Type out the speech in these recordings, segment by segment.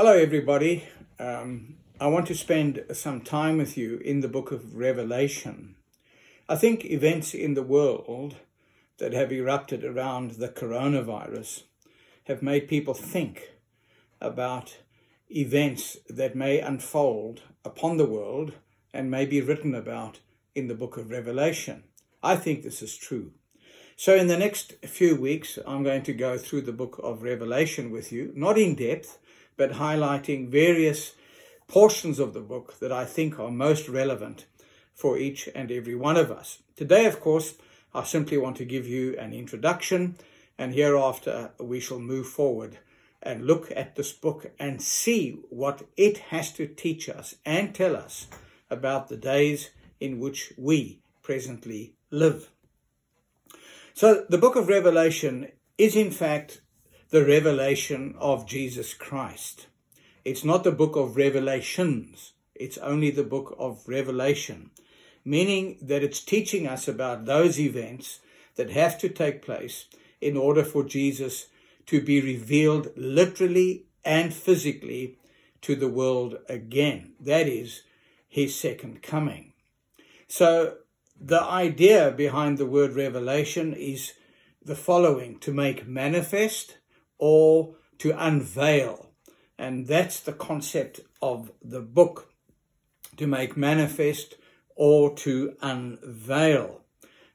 Hello, everybody. Um, I want to spend some time with you in the book of Revelation. I think events in the world that have erupted around the coronavirus have made people think about events that may unfold upon the world and may be written about in the book of Revelation. I think this is true. So, in the next few weeks, I'm going to go through the book of Revelation with you, not in depth, but highlighting various portions of the book that I think are most relevant for each and every one of us. Today, of course, I simply want to give you an introduction, and hereafter we shall move forward and look at this book and see what it has to teach us and tell us about the days in which we presently live. So, the book of Revelation is in fact the revelation of Jesus Christ. It's not the book of revelations, it's only the book of revelation, meaning that it's teaching us about those events that have to take place in order for Jesus to be revealed literally and physically to the world again. That is his second coming. So, the idea behind the word revelation is the following to make manifest or to unveil. And that's the concept of the book to make manifest or to unveil.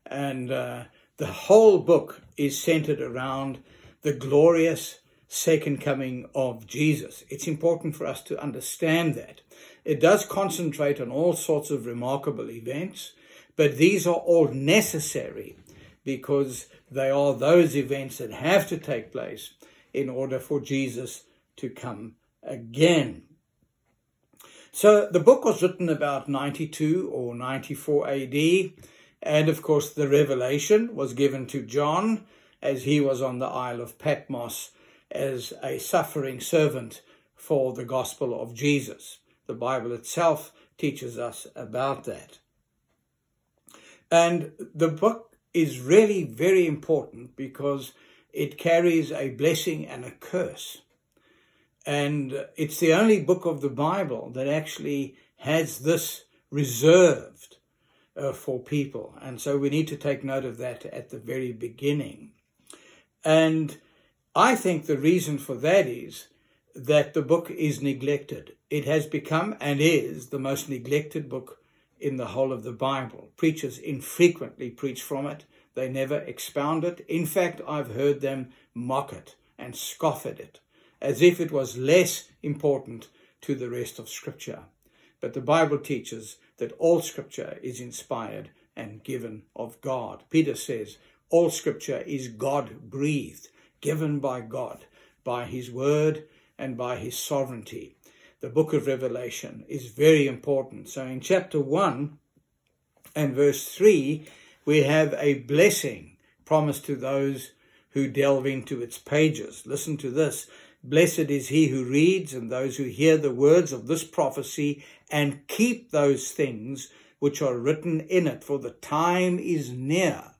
And uh, the whole book is centered around the glorious second coming of Jesus. It's important for us to understand that. It does concentrate on all sorts of remarkable events, but these are all necessary because they are those events that have to take place in order for Jesus to come again. So the book was written about 92 or 94 AD, and of course, the revelation was given to John as he was on the Isle of Patmos as a suffering servant for the gospel of Jesus. The Bible itself teaches us about that. And the book is really very important because it carries a blessing and a curse. And it's the only book of the Bible that actually has this reserved uh, for people. And so we need to take note of that at the very beginning. And I think the reason for that is that the book is neglected. It has become and is the most neglected book in the whole of the Bible. Preachers infrequently preach from it. They never expound it. In fact, I've heard them mock it and scoff at it as if it was less important to the rest of Scripture. But the Bible teaches that all Scripture is inspired and given of God. Peter says, all Scripture is God breathed, given by God, by His Word and by His sovereignty. The book of Revelation is very important. So in chapter 1 and verse 3, we have a blessing promised to those who delve into its pages. Listen to this. Blessed is he who reads and those who hear the words of this prophecy and keep those things which are written in it, for the time is near.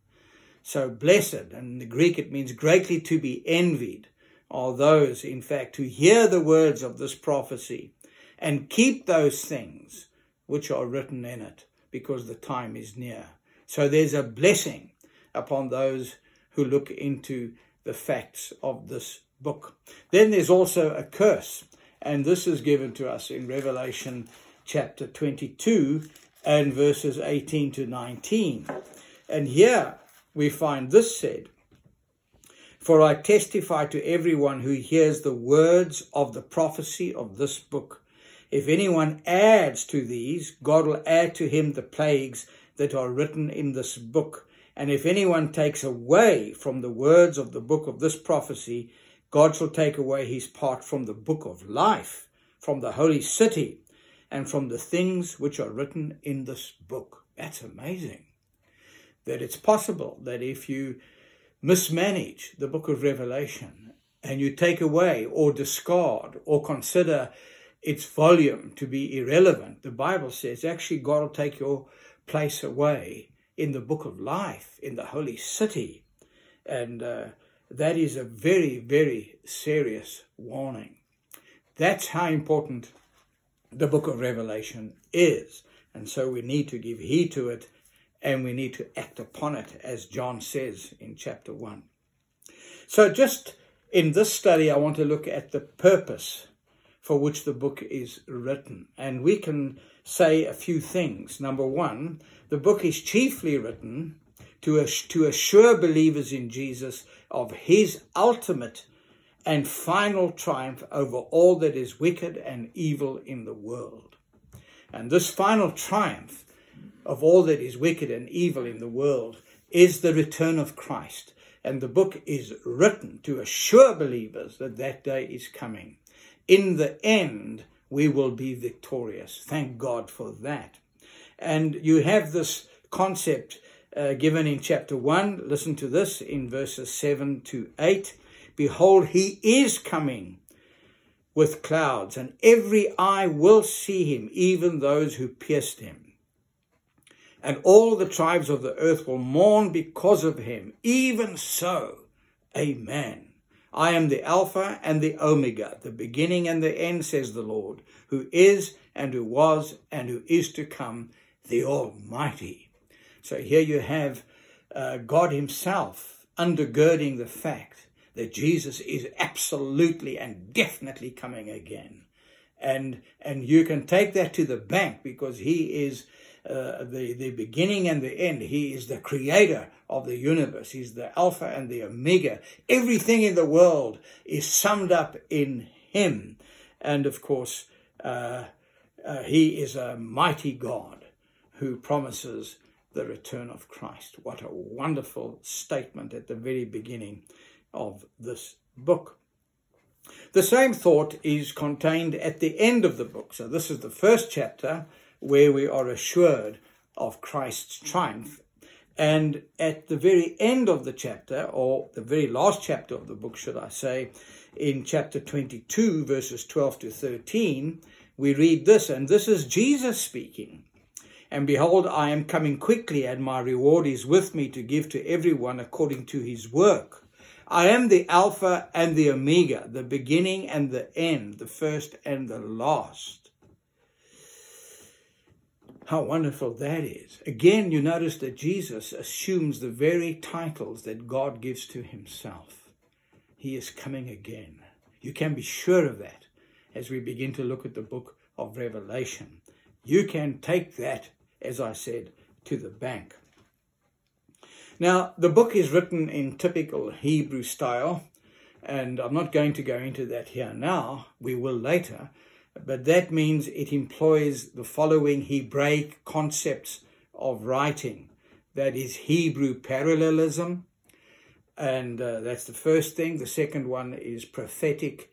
So, blessed, and in the Greek it means greatly to be envied, are those, in fact, who hear the words of this prophecy and keep those things which are written in it, because the time is near. So there's a blessing upon those who look into the facts of this book. Then there's also a curse, and this is given to us in Revelation chapter 22 and verses 18 to 19. And here we find this said For I testify to everyone who hears the words of the prophecy of this book. If anyone adds to these, God will add to him the plagues that are written in this book. And if anyone takes away from the words of the book of this prophecy, God shall take away his part from the book of life, from the holy city, and from the things which are written in this book. That's amazing. That it's possible that if you mismanage the book of Revelation and you take away or discard or consider its volume to be irrelevant, the Bible says actually God will take your place away in the book of life, in the holy city. And uh, that is a very, very serious warning. That's how important the book of Revelation is. And so we need to give heed to it and we need to act upon it, as John says in chapter 1. So, just in this study, I want to look at the purpose for which the book is written. And we can say a few things. Number one, the book is chiefly written to, to assure believers in Jesus of his ultimate and final triumph over all that is wicked and evil in the world. And this final triumph of all that is wicked and evil in the world is the return of Christ. And the book is written to assure believers that that day is coming. In the end, we will be victorious. Thank God for that. And you have this concept uh, given in chapter 1. Listen to this in verses 7 to 8. Behold, he is coming with clouds, and every eye will see him, even those who pierced him. And all the tribes of the earth will mourn because of him. Even so, Amen. I am the Alpha and the Omega, the beginning and the end, says the Lord, who is and who was and who is to come, the Almighty. So here you have uh, God Himself undergirding the fact that Jesus is absolutely and definitely coming again. And, and you can take that to the bank because He is uh, the, the beginning and the end. He is the creator of the universe. He's the Alpha and the Omega. Everything in the world is summed up in Him. And of course, uh, uh, He is a mighty God who promises the return of Christ. What a wonderful statement at the very beginning of this book. The same thought is contained at the end of the book. So, this is the first chapter where we are assured of Christ's triumph. And at the very end of the chapter, or the very last chapter of the book, should I say, in chapter 22, verses 12 to 13, we read this, and this is Jesus speaking. And behold, I am coming quickly, and my reward is with me to give to everyone according to his work. I am the Alpha and the Omega, the beginning and the end, the first and the last. How wonderful that is. Again, you notice that Jesus assumes the very titles that God gives to himself. He is coming again. You can be sure of that as we begin to look at the book of Revelation. You can take that as I said, to the bank. Now, the book is written in typical Hebrew style, and I'm not going to go into that here now, we will later, but that means it employs the following Hebraic concepts of writing that is, Hebrew parallelism, and uh, that's the first thing. The second one is prophetic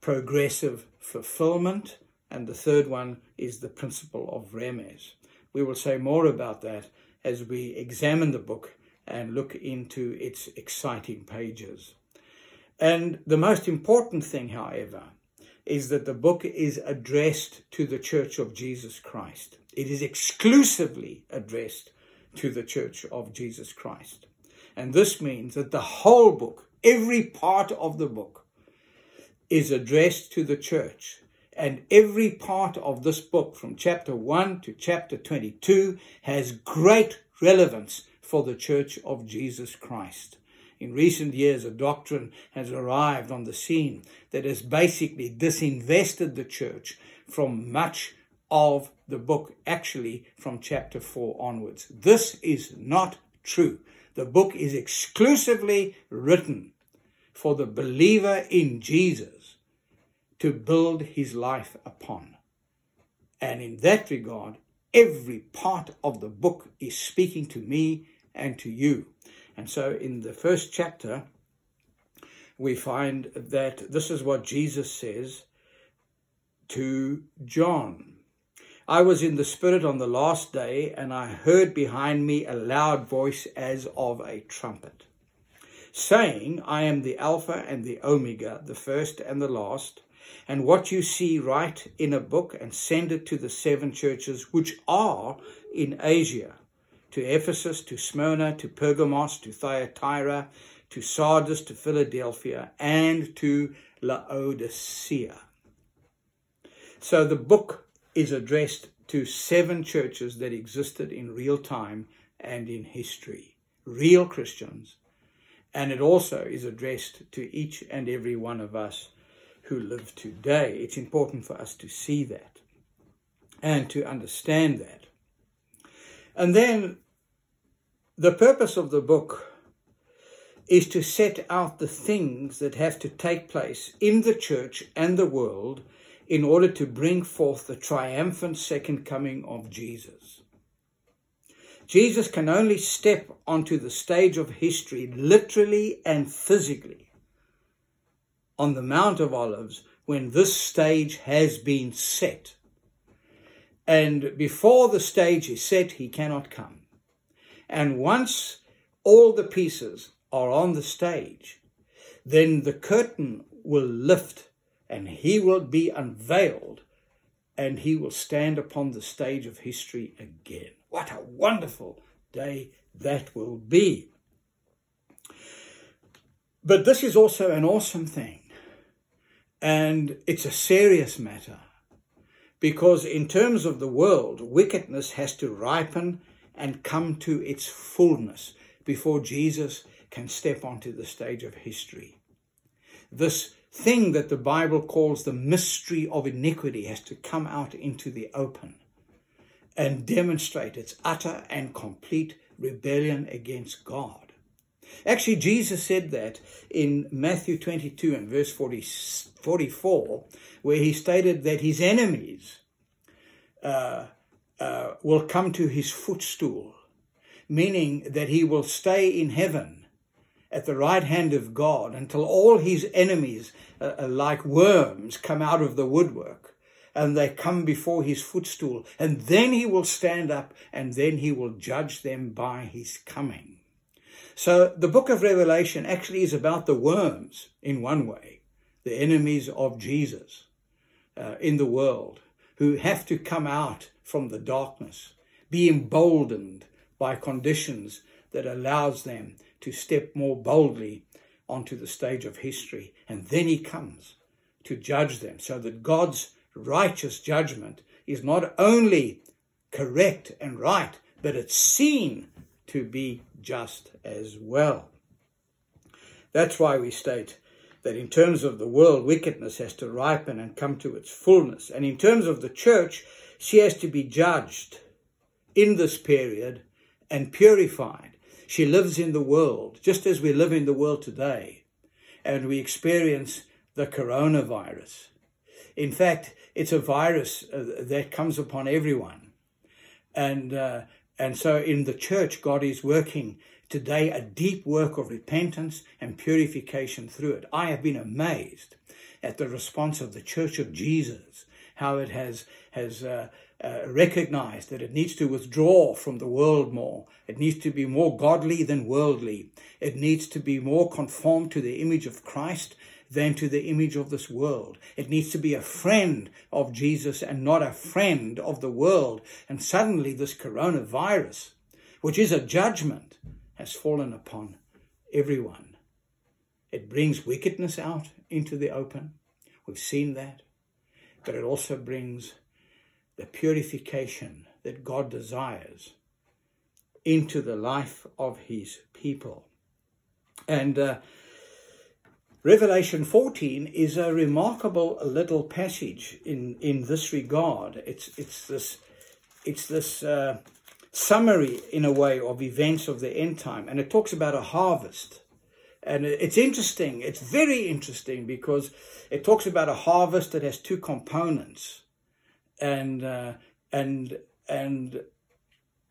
progressive fulfillment, and the third one is the principle of remez. We will say more about that as we examine the book and look into its exciting pages. And the most important thing, however, is that the book is addressed to the Church of Jesus Christ. It is exclusively addressed to the Church of Jesus Christ. And this means that the whole book, every part of the book, is addressed to the church and every part of this book, from chapter 1 to chapter 22, has great relevance for the Church of Jesus Christ. In recent years, a doctrine has arrived on the scene that has basically disinvested the church from much of the book, actually from chapter 4 onwards. This is not true. The book is exclusively written for the believer in Jesus to build his life upon. And in that regard, every part of the book is speaking to me and to you. And so in the first chapter, we find that this is what Jesus says to John. I was in the Spirit on the last day, and I heard behind me a loud voice as of a trumpet, saying, I am the Alpha and the Omega, the first and the last and what you see write in a book and send it to the seven churches which are in Asia to Ephesus, to Smyrna, to Pergamos, to Thyatira, to Sardis, to Philadelphia, and to Laodicea. So the book is addressed to seven churches that existed in real time and in history, real Christians. And it also is addressed to each and every one of us who live today. It's important for us to see that and to understand that. And then the purpose of the book is to set out the things that have to take place in the church and the world in order to bring forth the triumphant second coming of Jesus. Jesus can only step onto the stage of history literally and physically on the Mount of Olives when this stage has been set. And before the stage is set, he cannot come. And once all the pieces are on the stage, then the curtain will lift and he will be unveiled and he will stand upon the stage of history again. What a wonderful day that will be. But this is also an awesome thing and it's a serious matter because, in terms of the world, wickedness has to ripen and come to its fullness before Jesus can step onto the stage of history. This thing that the Bible calls the mystery of iniquity has to come out into the open and demonstrate its utter and complete rebellion against God. Actually, Jesus said that in Matthew 22 and verse 40, 44, where he stated that his enemies uh, uh, will come to his footstool, meaning that he will stay in heaven at the right hand of God until all his enemies, uh, uh like worms, come out of the woodwork and they come before his footstool. And then he will stand up and then he will judge them by his coming. So the book of Revelation actually is about the worms in one way, the enemies of Jesus uh, in the world, who have to come out from the darkness, be emboldened by conditions that allows them to step more boldly onto the stage of history. And then he comes to judge them so that God's righteous judgment is not only correct and right, but it's seen to be just as well. That's why we state that in terms of the world, wickedness has to ripen and come to its fullness. And in terms of the church, she has to be judged in this period and purified. She lives in the world, just as we live in the world today, and we experience the coronavirus. In fact, it's a virus uh, that comes upon everyone. And uh, and so in the church, God is working today a deep work of repentance and purification through it. I have been amazed at the response of the Church of Jesus, how it has has uh, uh, recognized that it needs to withdraw from the world more. It needs to be more godly than worldly. It needs to be more conformed to the image of Christ than to the image of this world. It needs to be a friend of Jesus and not a friend of the world. And suddenly, this coronavirus, which is a judgment, has fallen upon everyone. It brings wickedness out into the open. We've seen that. But it also brings the purification that God desires into the life of his people. And uh, Revelation 14 is a remarkable little passage in, in this regard. It's, it's this, it's this uh, summary, in a way, of events of the end time, and it talks about a harvest. And it's interesting, it's very interesting because it talks about a harvest that has two components. And, uh, and, and,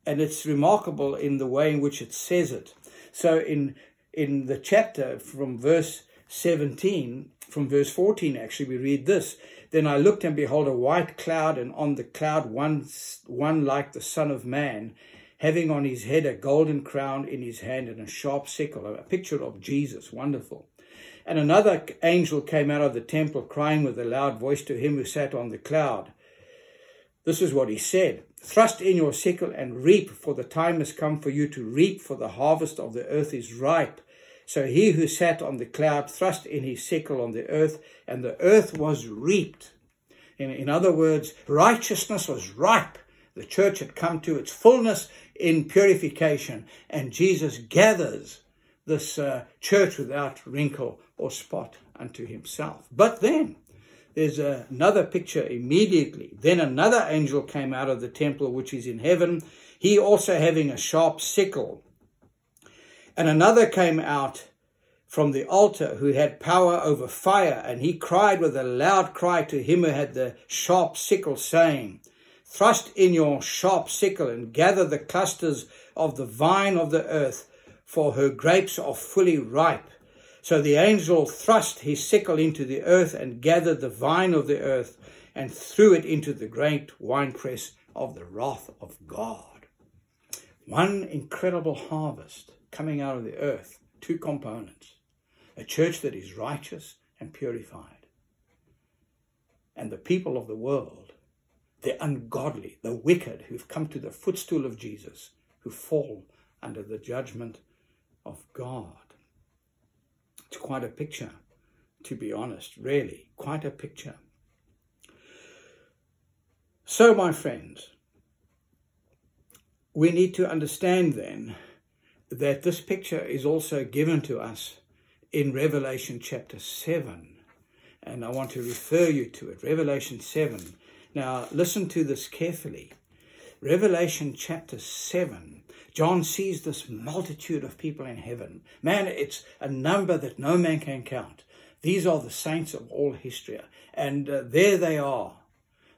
and it's remarkable in the way in which it says it. So in, in the chapter from verse 17, from verse 14, actually, we read this. Then I looked and behold a white cloud, and on the cloud one, one like the Son of Man, having on his head a golden crown in his hand and a sharp sickle, a picture of Jesus. Wonderful. And another angel came out of the temple, crying with a loud voice to him who sat on the cloud. This is what he said Thrust in your sickle and reap, for the time has come for you to reap, for the harvest of the earth is ripe. So he who sat on the cloud thrust in his sickle on the earth, and the earth was reaped. In, in other words, righteousness was ripe. The church had come to its fullness in purification, and Jesus gathers this uh, church without wrinkle or spot unto himself. But then there's another picture immediately. Then another angel came out of the temple which is in heaven, he also having a sharp sickle. And another came out from the altar who had power over fire, and he cried with a loud cry to him who had the sharp sickle, saying, Thrust in your sharp sickle and gather the clusters of the vine of the earth, for her grapes are fully ripe. So the angel thrust his sickle into the earth and gathered the vine of the earth and threw it into the great winepress of the wrath of God. One incredible harvest coming out of the earth, two components a church that is righteous and purified, and the people of the world, the ungodly, the wicked, who've come to the footstool of Jesus, who fall under the judgment of God. It's quite a picture, to be honest, really, quite a picture. So, my friends, we need to understand then that this picture is also given to us in Revelation chapter 7. And I want to refer you to it. Revelation 7. Now, listen to this carefully. Revelation chapter 7. John sees this multitude of people in heaven. Man, it's a number that no man can count. These are the saints of all history. And uh, there they are.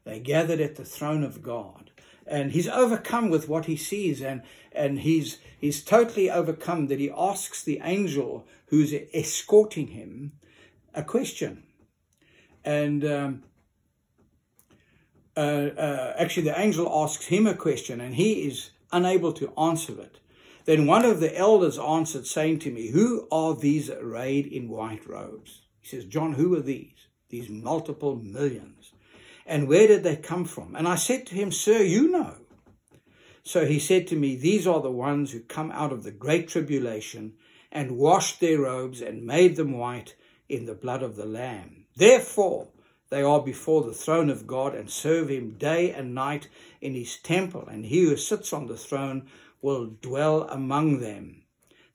They gathered at the throne of God and he's overcome with what he sees and and he's he's totally overcome that he asks the angel who's escorting him a question. And um, uh, uh, actually the angel asks him a question and he is unable to answer it. Then one of the elders answered saying to me who are these arrayed in white robes? He says john who are these? These multiple millions and where did they come from? And I said to him, Sir, you know. So he said to me, These are the ones who come out of the great tribulation and washed their robes and made them white in the blood of the Lamb. Therefore, they are before the throne of God and serve him day and night in his temple, and he who sits on the throne will dwell among them.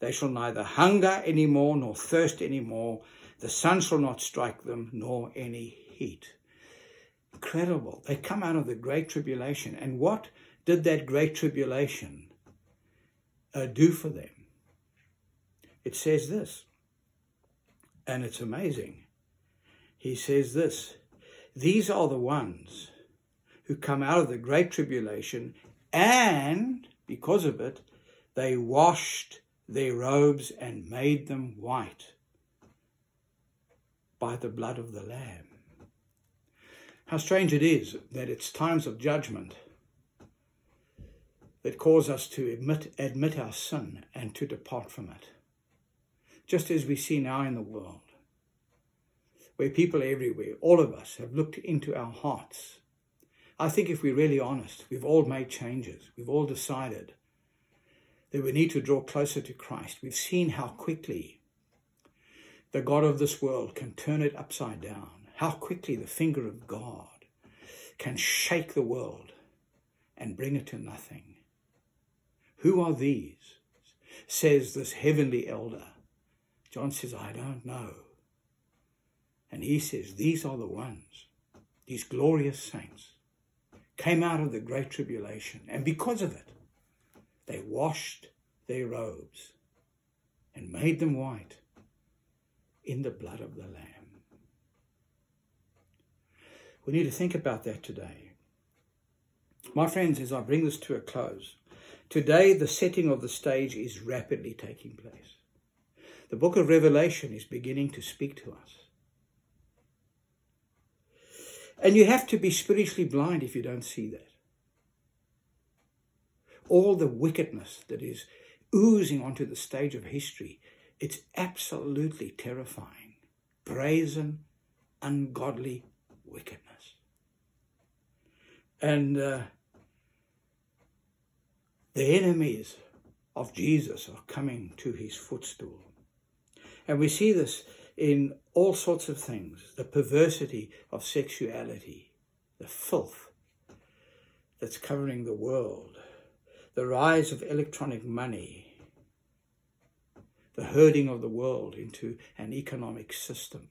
They shall neither hunger any more nor thirst any more. The sun shall not strike them, nor any heat incredible. They come out of the Great Tribulation. And what did that Great Tribulation uh, do for them? It says this, and it's amazing. He says this These are the ones who come out of the Great Tribulation, and because of it, they washed their robes and made them white by the blood of the Lamb. How strange it is that it's times of judgment that cause us to admit, admit our sin and to depart from it. Just as we see now in the world, where people everywhere, all of us, have looked into our hearts. I think if we're really honest, we've all made changes. We've all decided that we need to draw closer to Christ. We've seen how quickly the God of this world can turn it upside down how quickly the finger of God can shake the world and bring it to nothing. Who are these? says this heavenly elder. John says, I don't know. And he says, These are the ones, these glorious saints, came out of the great tribulation, and because of it, they washed their robes and made them white in the blood of the Lamb. We need to think about that today. My friends, as I bring this to a close, today the setting of the stage is rapidly taking place. The book of Revelation is beginning to speak to us. And you have to be spiritually blind if you don't see that. All the wickedness that is oozing onto the stage of history, it's absolutely terrifying. Brazen, ungodly wickedness. And uh, the enemies of Jesus are coming to his footstool. And we see this in all sorts of things the perversity of sexuality, the filth that's covering the world, the rise of electronic money, the herding of the world into an economic system.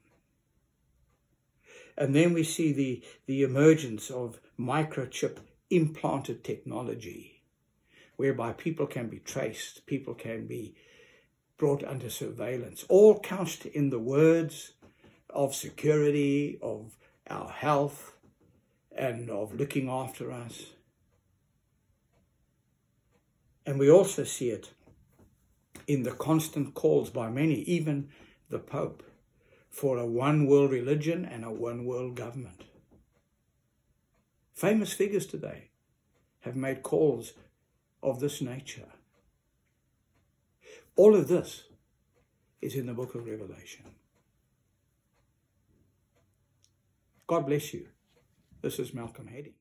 And then we see the, the emergence of microchip implanted technology, whereby people can be traced, people can be brought under surveillance, all couched in the words of security, of our health, and of looking after us. And we also see it in the constant calls by many, even the Pope, for a one world religion and a one world government. Famous figures today have made calls of this nature. All of this is in the book of Revelation. God bless you. This is Malcolm Hedding.